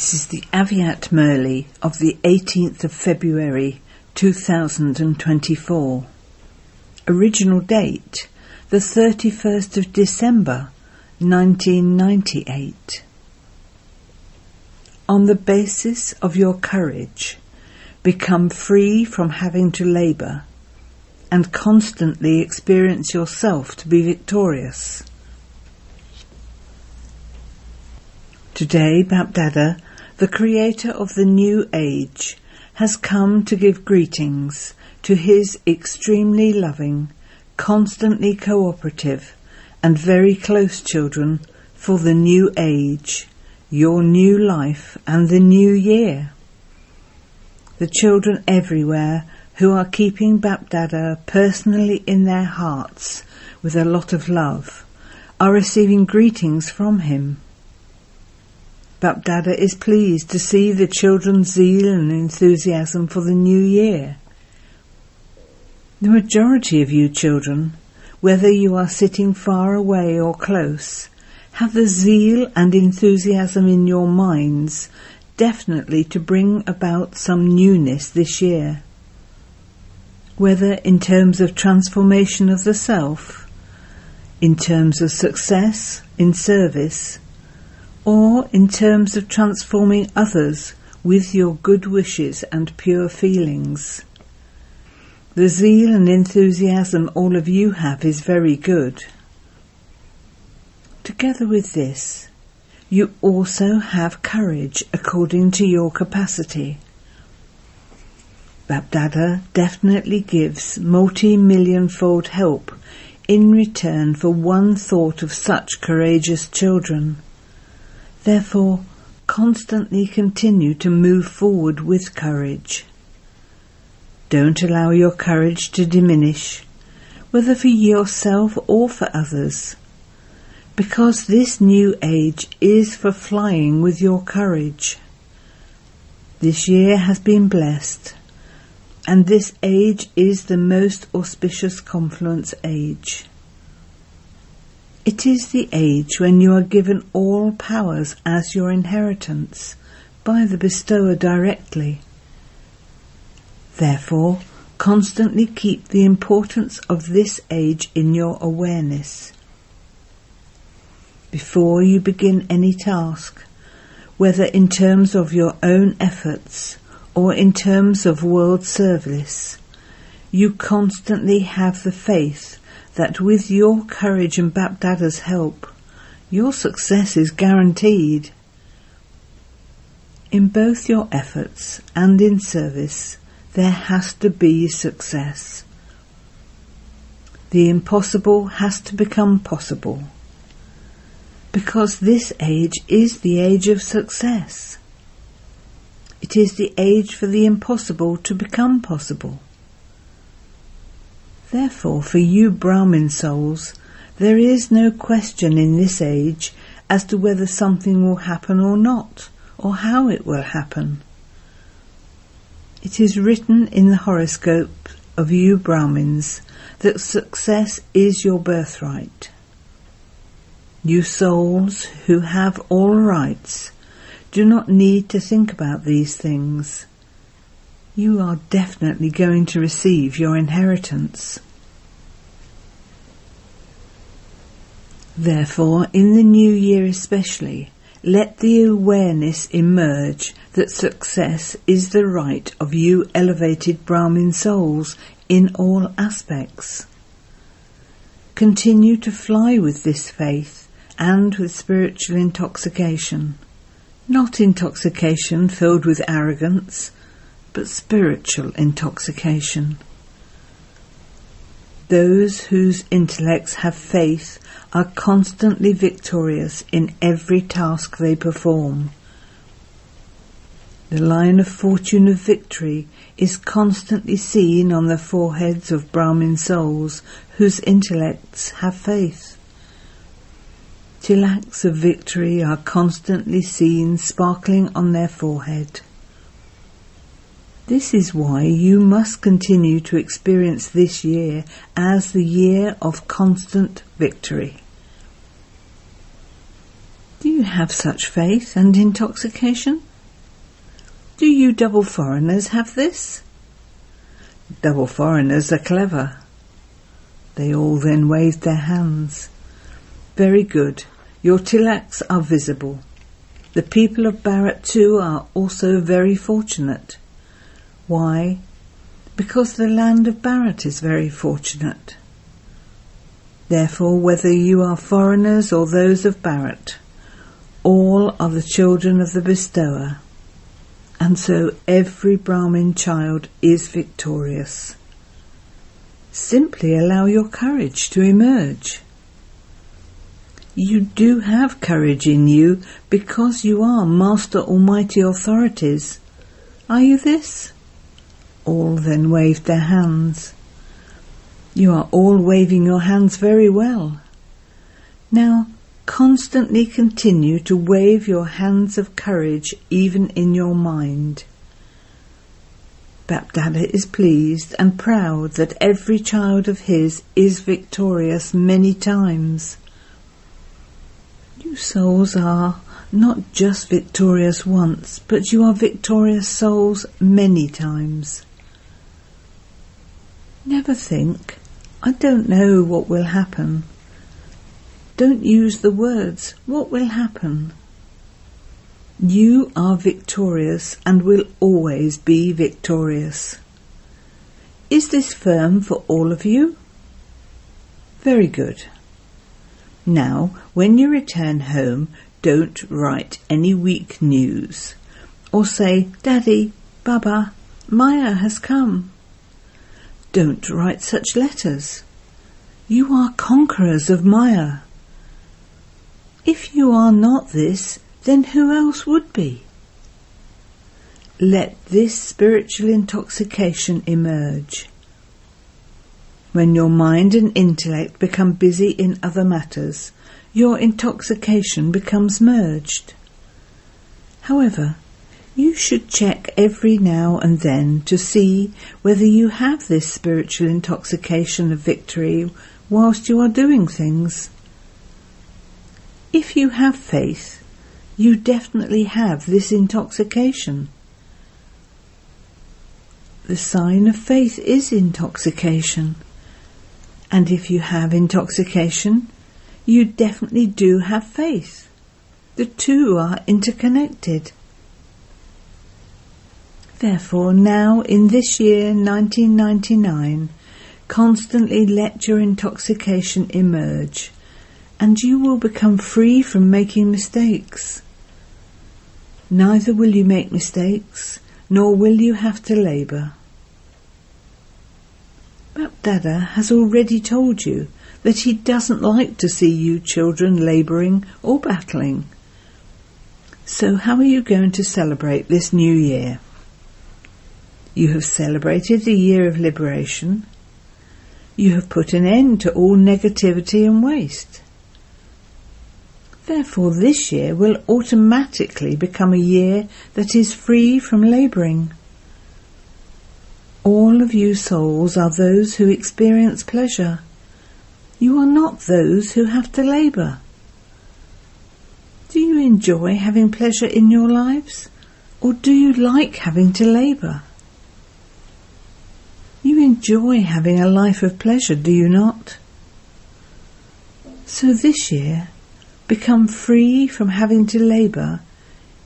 This is the Avyakt Murli of the 18th of February 2024. Original date the 31st of December 1998. On the basis of your courage, become free from having to labour and constantly experience yourself to be victorious. Today, Bapdada, the creator of the new age, has come to give greetings to his extremely loving, constantly cooperative, and very close children for the new age, your new life, and the new year. The children everywhere who are keeping Bapdada personally in their hearts with a lot of love are receiving greetings from him. Bapdada is pleased to see the children's zeal and enthusiasm for the new year. The majority of you children, whether you are sitting far away or close, have the zeal and enthusiasm in your minds definitely to bring about some newness this year. Whether in terms of transformation of the self, in terms of success in service, or in terms of transforming others with your good wishes and pure feelings. The zeal and enthusiasm all of you have is very good. Together with this, you also have courage according to your capacity. Bapdada definitely gives multi-million fold help in return for one thought of such courageous children. Therefore, constantly continue to move forward with courage. Don't allow your courage to diminish, whether for yourself or for others, because this new age is for flying with your courage. This year has been blessed, and this age is the most auspicious confluence age. It is the age when you are given all powers as your inheritance by the bestower directly. Therefore, constantly keep the importance of this age in your awareness. Before you begin any task, whether in terms of your own efforts or in terms of world service, you constantly have the faith that with your courage and Bapdada's help, your success is guaranteed. In both your efforts and in service, there has to be success. The impossible has to become possible. Because this age is the age of success. It is the age for the impossible to become possible. Therefore, for you Brahmin souls, there is no question in this age as to whether something will happen or not, or how it will happen. It is written in the horoscope of you Brahmins that success is your birthright. You souls who have all rights do not need to think about these things you are definitely going to receive your inheritance. Therefore, in the new year especially, let the awareness emerge that success is the right of you elevated Brahmin souls in all aspects. Continue to fly with this faith and with spiritual intoxication. Not intoxication filled with arrogance, but spiritual intoxication. Those whose intellects have faith are constantly victorious in every task they perform. The line of fortune of victory is constantly seen on the foreheads of Brahmin souls whose intellects have faith. Tilaks of victory are constantly seen sparkling on their forehead. This is why you must continue to experience this year as the year of constant victory. Do you have such faith and intoxication? Do you double foreigners have this? Double foreigners are clever. They all then waved their hands. Very good. Your tilaks are visible. The people of Bharat too are also very fortunate. Why? Because the land of Bharat is very fortunate. Therefore, whether you are foreigners or those of Bharat, all are the children of the bestower, and so every Brahmin child is victorious. Simply allow your courage to emerge. You do have courage in you because you are Master Almighty authorities. Are you this? All then waved their hands. You are all waving your hands very well. Now, constantly continue to wave your hands of courage even in your mind. Bapdada is pleased and proud that every child of his is victorious many times. You souls are not just victorious once, but you are victorious souls many times. Never think, I don't know what will happen. Don't use the words, what will happen? You are victorious and will always be victorious. Is this firm for all of you? Very good. Now, when you return home, don't write any weak news. Or say, Daddy, Baba, Maya has come. Don't write such letters. You are conquerors of Maya. If you are not this, then who else would be? Let this spiritual intoxication emerge. When your mind and intellect become busy in other matters, your intoxication becomes merged. However, you should check every now and then to see whether you have this spiritual intoxication of victory whilst you are doing things. If you have faith, you definitely have this intoxication. The sign of faith is intoxication. And if you have intoxication, you definitely do have faith. The two are interconnected. Therefore, now in this year 1999, constantly let your intoxication emerge, and you will become free from making mistakes. Neither will you make mistakes, nor will you have to labour. Bapdada has already told you that he doesn't like to see you children labouring or battling. So how are you going to celebrate this new year? You have celebrated the year of liberation. You have put an end to all negativity and waste. Therefore, this year will automatically become a year that is free from labouring. All of you souls are those who experience pleasure. You are not those who have to labour. Do you enjoy having pleasure in your lives? Or do you like having to labour? You enjoy having a life of pleasure, do you not? So this year, become free from having to labour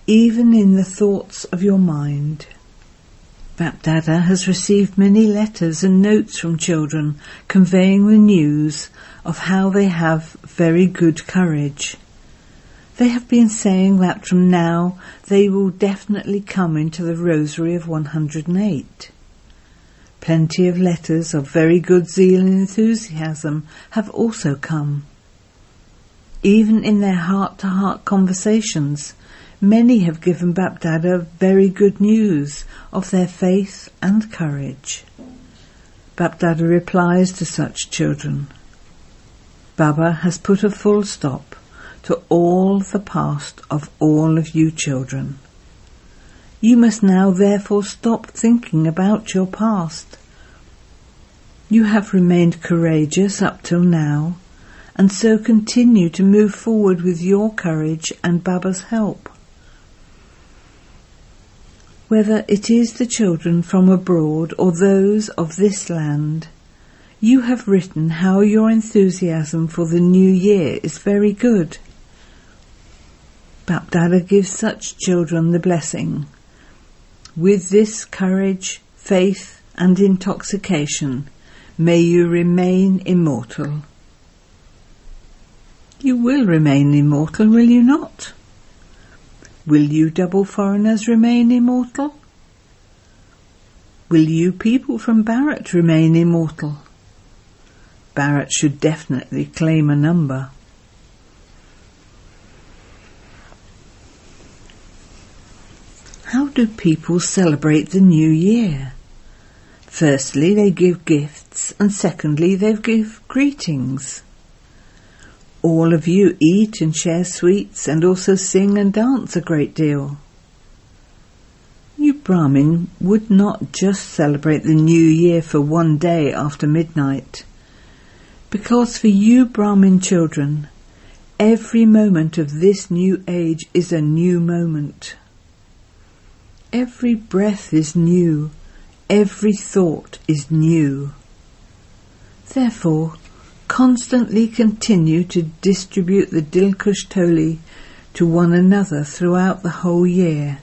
even in the thoughts of your mind. Bapdada has received many letters and notes from children conveying the news of how they have very good courage. They have been saying that from now they will definitely come into the Rosary of 108. Plenty of letters of very good zeal and enthusiasm have also come. Even in their heart-to-heart conversations, many have given Bapdada very good news of their faith and courage. Bapdada replies to such children. Baba has put a full stop to all the past of all of you children. You must now therefore stop thinking about your past. You have remained courageous up till now, and so continue to move forward with your courage and Baba's help. whether it is the children from abroad or those of this land, you have written how your enthusiasm for the new year is very good. Bapdada gives such children the blessing. With this courage, faith, and intoxication, may you remain immortal. You will remain immortal, will you not? Will you double foreigners remain immortal? Will you people from Bharat remain immortal? Bharat should definitely claim a number. How do people celebrate the new year? Firstly, they give gifts, and secondly, they give greetings. All of you eat and share sweets and also sing and dance a great deal. You Brahmin would not just celebrate the new year for one day after midnight, because for you Brahmin children, every moment of this new age is a new moment. Every breath is new, every thought is new. Therefore, constantly continue to distribute the Dilkush Toli to one another throughout the whole year,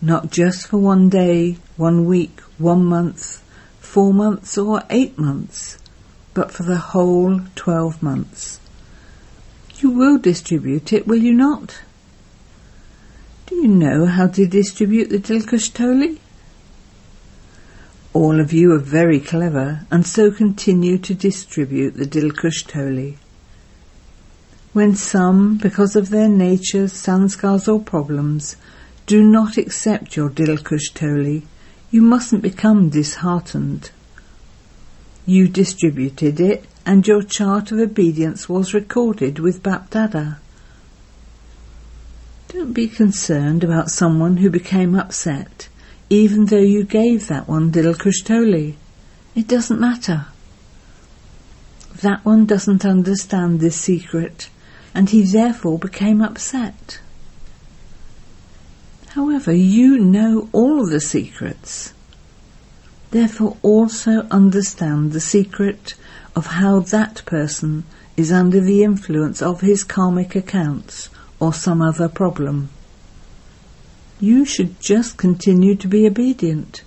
not just for one day, one week, one month, four months or eight months, but for the whole twelve months. You will distribute it, will you not? Do you know how to distribute the Dilkush Toli? All of you are very clever and so continue to distribute the Dilkush Toli. When some, because of their nature, sanskars or problems, do not accept your Dilkush Toli, you mustn't become disheartened. You distributed it and your chart of obedience was recorded with Bapdada. Don't be concerned about someone who became upset even though you gave that one Dilkush Toli. It doesn't matter. That one doesn't understand this secret, and he therefore became upset. However, you know all the secrets. Therefore also understand the secret of how that person is under the influence of his karmic accounts or some other problem. You should just continue to be obedient.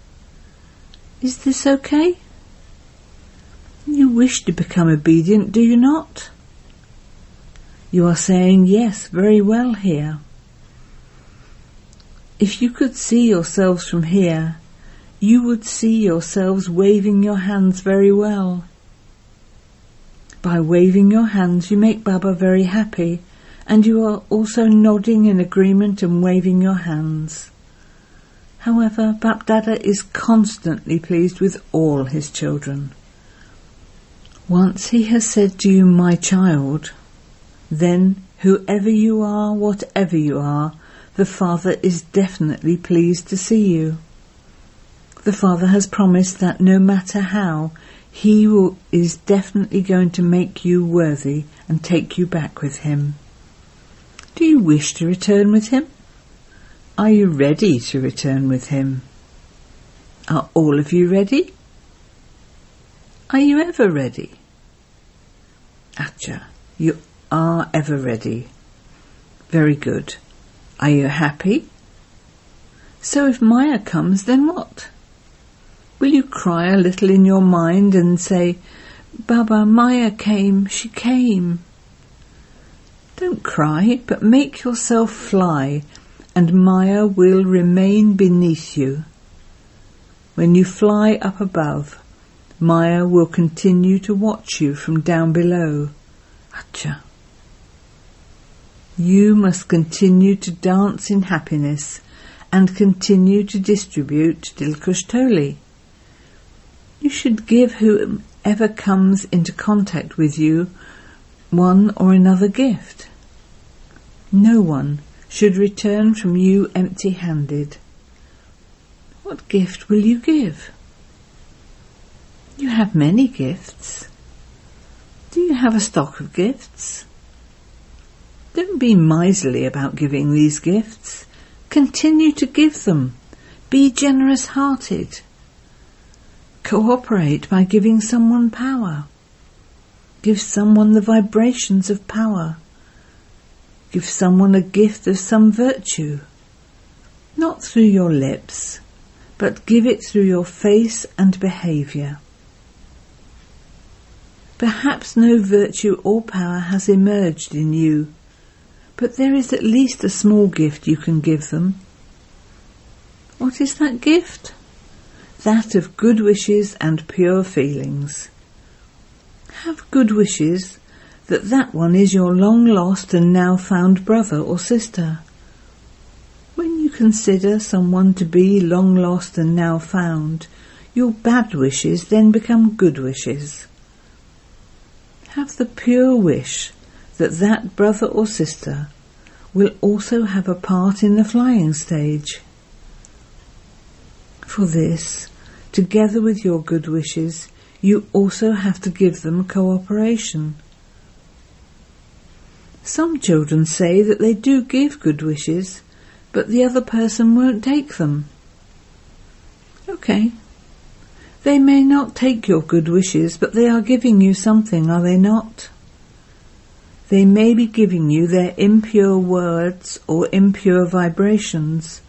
Is this okay? You wish to become obedient, do you not? You are saying yes very well here. If you could see yourselves from here, you would see yourselves waving your hands very well. By waving your hands, you make Baba very happy and you are also nodding in agreement and waving your hands. However, Bapdada is constantly pleased with all his children. Once he has said to you, my child, then whoever you are, whatever you are, the Father is definitely pleased to see you. The Father has promised that no matter how, he will, is definitely going to make you worthy and take you back with him. Do you wish to return with him? Are you ready to return with him? Are all of you ready? Are you ever ready? Acha, you are ever ready. Very good. Are you happy? So if Maya comes, then what? Will you cry a little in your mind and say, Baba, Maya came, she came. Don't cry, but make yourself fly, and Maya will remain beneath you. When you fly up above, Maya will continue to watch you from down below. Acha. You must continue to dance in happiness and continue to distribute Dilkush Toli. You should give whoever comes into contact with you one or another gift. No one should return from you empty handed. What gift will you give? You have many gifts. Do you have a stock of gifts? Don't be miserly about giving these gifts. Continue to give them, Be generous hearted. Cooperate by giving someone power. Give someone the vibrations of power. Give someone a gift of some virtue. Not through your lips, but give it through your face and behaviour. Perhaps no virtue or power has emerged in you, but there is at least a small gift you can give them. What is that gift? That of good wishes and pure feelings. Have good wishes that that one is your long lost and now found brother or sister. When you consider someone to be long lost and now found, your bad wishes then become good wishes. Have the pure wish that that brother or sister will also have a part in the flying stage. For this, together with your good wishes, you also have to give them cooperation. Some children say that they do give good wishes, but the other person won't take them. Okay. They may not take your good wishes, but they are giving you something, are they not? They may be giving you their impure words or impure vibrations,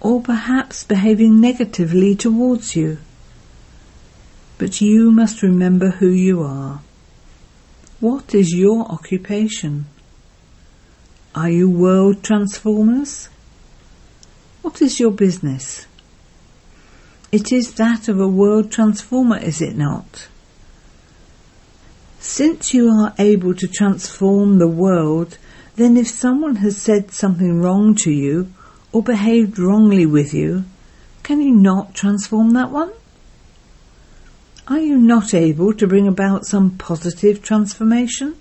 or perhaps behaving negatively towards you. But you must remember who you are. What is your occupation? Are you world transformers? What is your business? It is that of a world transformer, is it not? Since you are able to transform the world, then if someone has said something wrong to you or behaved wrongly with you, can you not transform that one? Are you not able to bring about some positive transformation?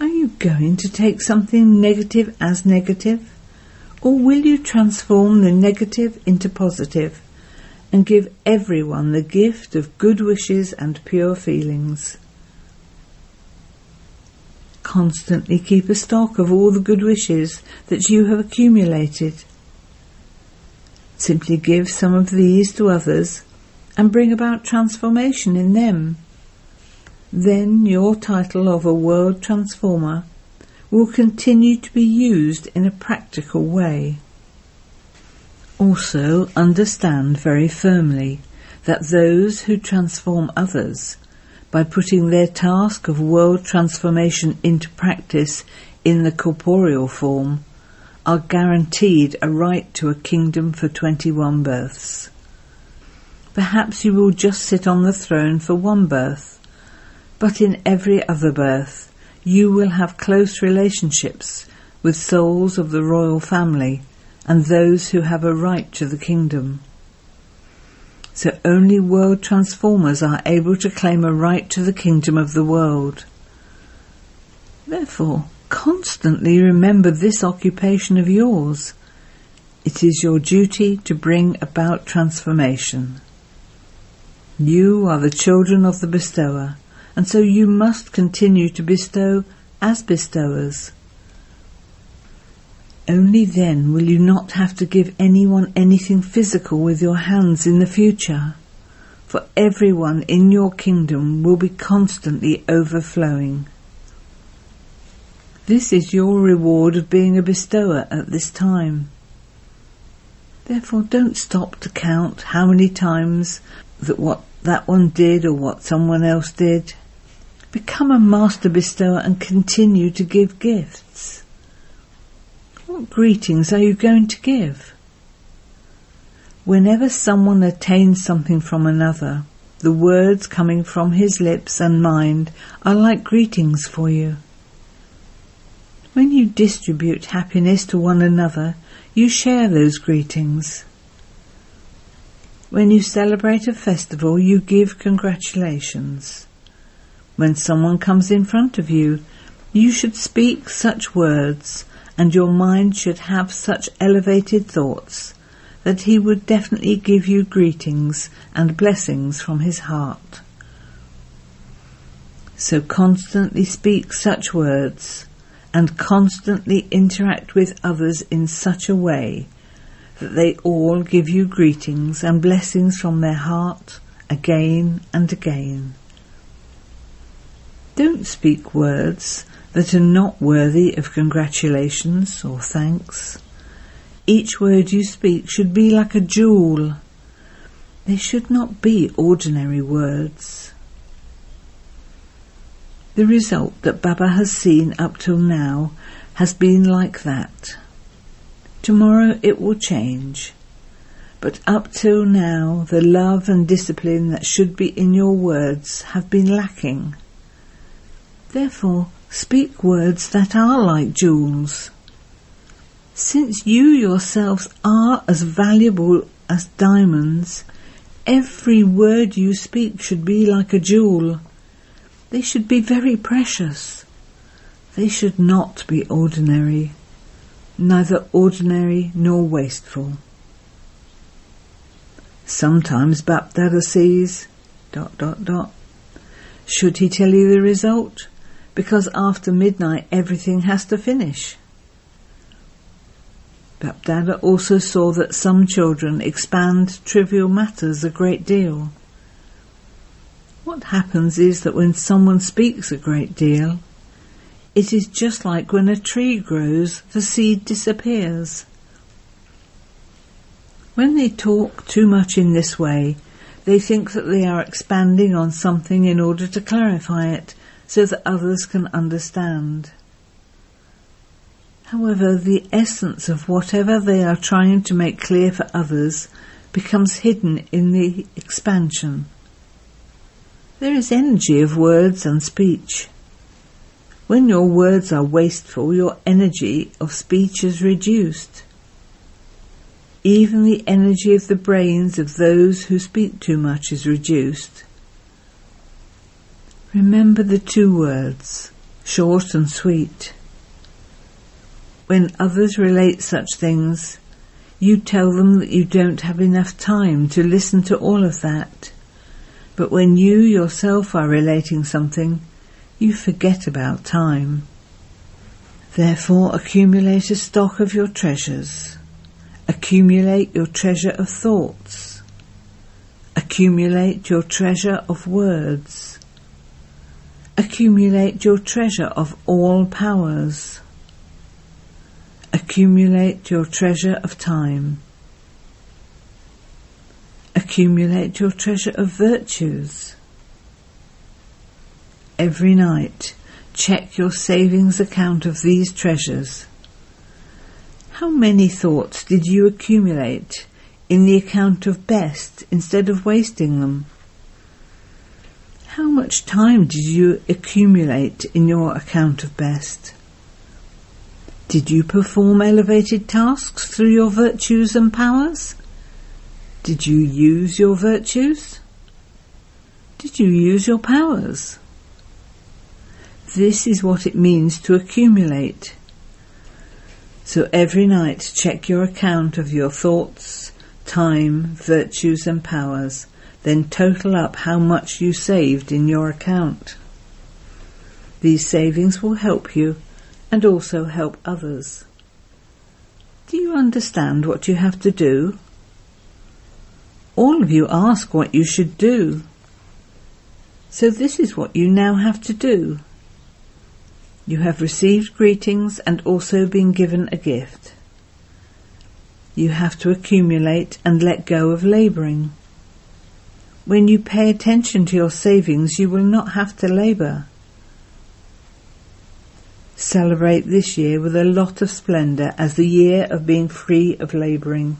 Are you going to take something negative as negative? Or will you transform the negative into positive and give everyone the gift of good wishes and pure feelings? Constantly keep a stock of all the good wishes that you have accumulated. Simply give some of these to others and bring about transformation in them. Then your title of a world transformer will continue to be used in a practical way. Also understand very firmly that those who transform others by putting their task of world transformation into practice in the corporeal form are guaranteed a right to a kingdom for 21 births. Perhaps you will just sit on the throne for one birth, but in every other birth you will have close relationships with souls of the royal family and those who have a right to the kingdom. So only world transformers are able to claim a right to the kingdom of the world. Therefore, constantly remember this occupation of yours. It is your duty to bring about transformation. You are the children of the bestower and so you must continue to bestow as bestowers. Only then will you not have to give anyone anything physical with your hands in the future, for everyone in your kingdom will be constantly overflowing. This is your reward of being a bestower at this time. Therefore don't stop to count how many times that what that one did or what someone else did. Become a master bestower and continue to give gifts. What greetings are you going to give? Whenever someone attains something from another, the words coming from his lips and mind are like greetings for you. When you distribute happiness to one another, you share those greetings. When you celebrate a festival, you give congratulations. When someone comes in front of you, you should speak such words and your mind should have such elevated thoughts that he would definitely give you greetings and blessings from his heart. So constantly speak such words and constantly interact with others in such a way that they all give you greetings and blessings from their heart again and again. Don't speak words that are not worthy of congratulations or thanks. Each word you speak should be like a jewel. They should not be ordinary words. The result that Baba has seen up till now has been like that. Tomorrow it will change. But up till now, the love and discipline that should be in your words have been lacking. Therefore, speak words that are like jewels. Since you yourselves are as valuable as diamonds, every word you speak should be like a jewel. They should be very precious. They should not be ordinary, neither ordinary nor wasteful. Sometimes Bapdada sees dot dot dot. Should he tell you the result? Because after midnight everything has to finish. Bapdada also saw that some children expand trivial matters a great deal. What happens is that when someone speaks a great deal, it is just like when a tree grows, the seed disappears. When they talk too much in this way, they think that they are expanding on something in order to clarify it so that others can understand. However, the essence of whatever they are trying to make clear for others becomes hidden in the expansion. There is energy of words and speech. When your words are wasteful, your energy of speech is reduced. Even the energy of the brains of those who speak too much is reduced. Remember the two words, short and sweet. When others relate such things, you tell them that you don't have enough time to listen to all of that. But when you yourself are relating something, you forget about time. Therefore accumulate a stock of your treasures. Accumulate your treasure of thoughts. Accumulate your treasure of words. Accumulate your treasure of all powers. Accumulate your treasure of time. Accumulate your treasure of virtues. Every night, check your savings account of these treasures how many thoughts did you accumulate in the account of best instead of wasting them? How much time did you accumulate in your account of best? Did you perform elevated tasks through your virtues and powers? Did you use your virtues? Did you use your powers? This is what it means to accumulate. So every night check your account of your thoughts, time, virtues and powers, then total up how much you saved in your account. These savings will help you and also help others. Do you understand what you have to do? All of you ask what you should do. So this is what you now have to do. You have received greetings and also been given a gift. You have to accumulate and let go of labouring. When you pay attention to your savings, you will not have to labour. Celebrate this year with a lot of splendour as the year of being free of labouring.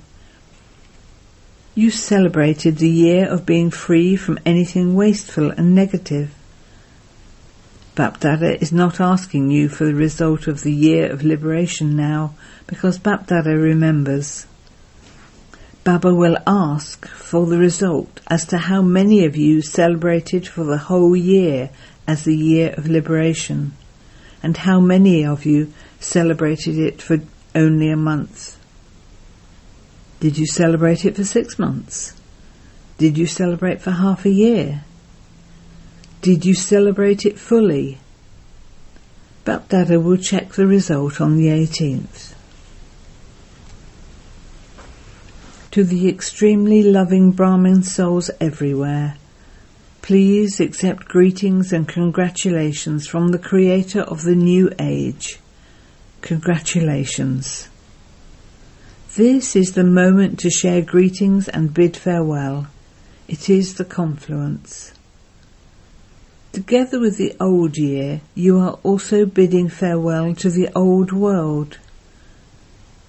You celebrated the year of being free from anything wasteful and negative. Bapdada is not asking you for the result of the year of liberation now, because Bapdada remembers. Baba will ask for the result as to how many of you celebrated for the whole year as the year of liberation, and how many of you celebrated it for only a month. Did you celebrate it for six months? Did you celebrate for half a year? Did you celebrate it fully? Bapdada will check the result on the 18th. To the extremely loving Brahmin souls everywhere, please accept greetings and congratulations from the creator of the new age. Congratulations. This is the moment to share greetings and bid farewell. It is the confluence. Together with the old year, you are also bidding farewell to the old world.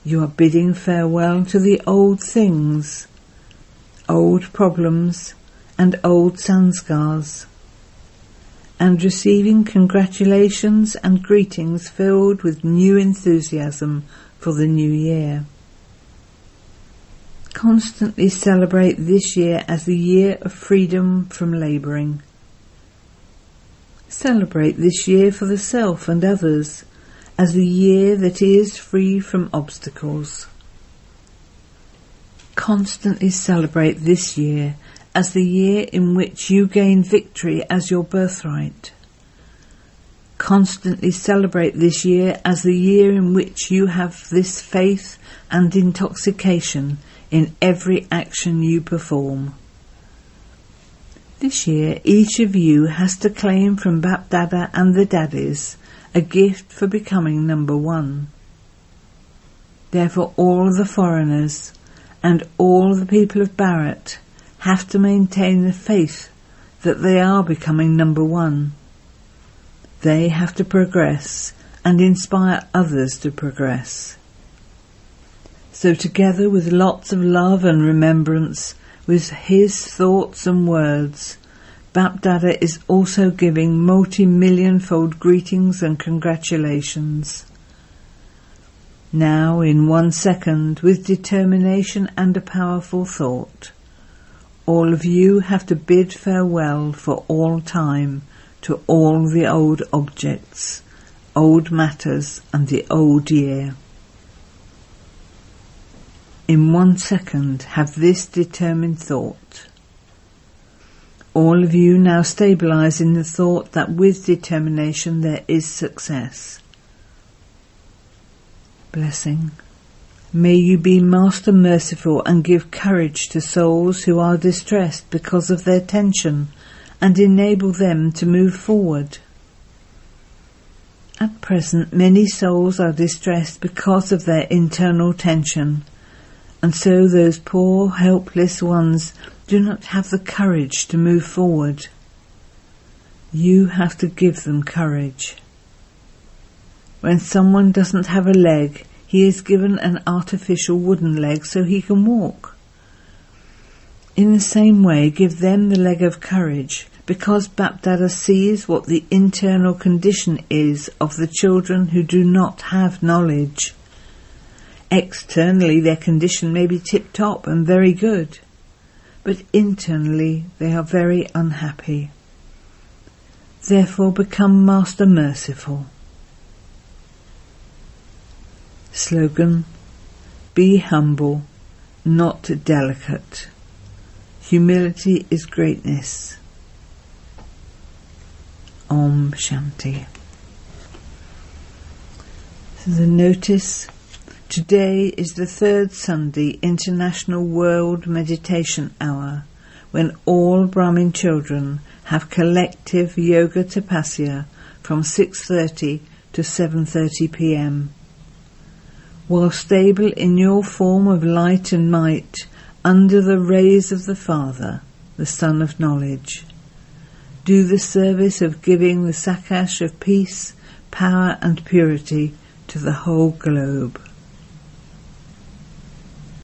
You are bidding farewell to the old things, old problems, and old sanskars, and receiving congratulations and greetings filled with new enthusiasm for the new year. Constantly celebrate this year as the year of freedom from labouring. Celebrate this year for the self and others as the year that is free from obstacles. Constantly celebrate this year as the year in which you gain victory as your birthright. Constantly celebrate this year as the year in which you have this faith and intoxication in every action you perform. This year, each of you has to claim from Bapdada and the Daddies a gift for becoming number one. Therefore, all the foreigners and all the people of Bharat have to maintain the faith that they are becoming number one. They have to progress and inspire others to progress. So together with lots of love and remembrance, with his thoughts and words, Bapdada is also giving multi-million fold greetings and congratulations. Now in one second, with determination and a powerful thought, all of you have to bid farewell for all time to all the old objects, old matters and the old year in one second have this determined thought. All of you now stabilize in the thought that with determination there is success. Blessing. May you be Master Merciful and give courage to souls who are distressed because of their tension and enable them to move forward. At present, many souls are distressed because of their internal tension and so those poor, helpless ones do not have the courage to move forward. You have to give them courage. When someone doesn't have a leg, he is given an artificial wooden leg so he can walk. In the same way, give them the leg of courage, because Bapdada sees what the internal condition is of the children who do not have knowledge. Externally, their condition may be tip top and very good, but internally they are very unhappy. Therefore, become Master Merciful. Slogan Be humble, not delicate. Humility is greatness. Om Shanti. So the notice Today is the third Sunday International World Meditation Hour when all Brahmin children have collective yoga tapasya from 6.30 to 7.30 pm. While stable in your form of light and might under the rays of the Father, the Sun of Knowledge, do the service of giving the sakash of peace, power and purity to the whole globe.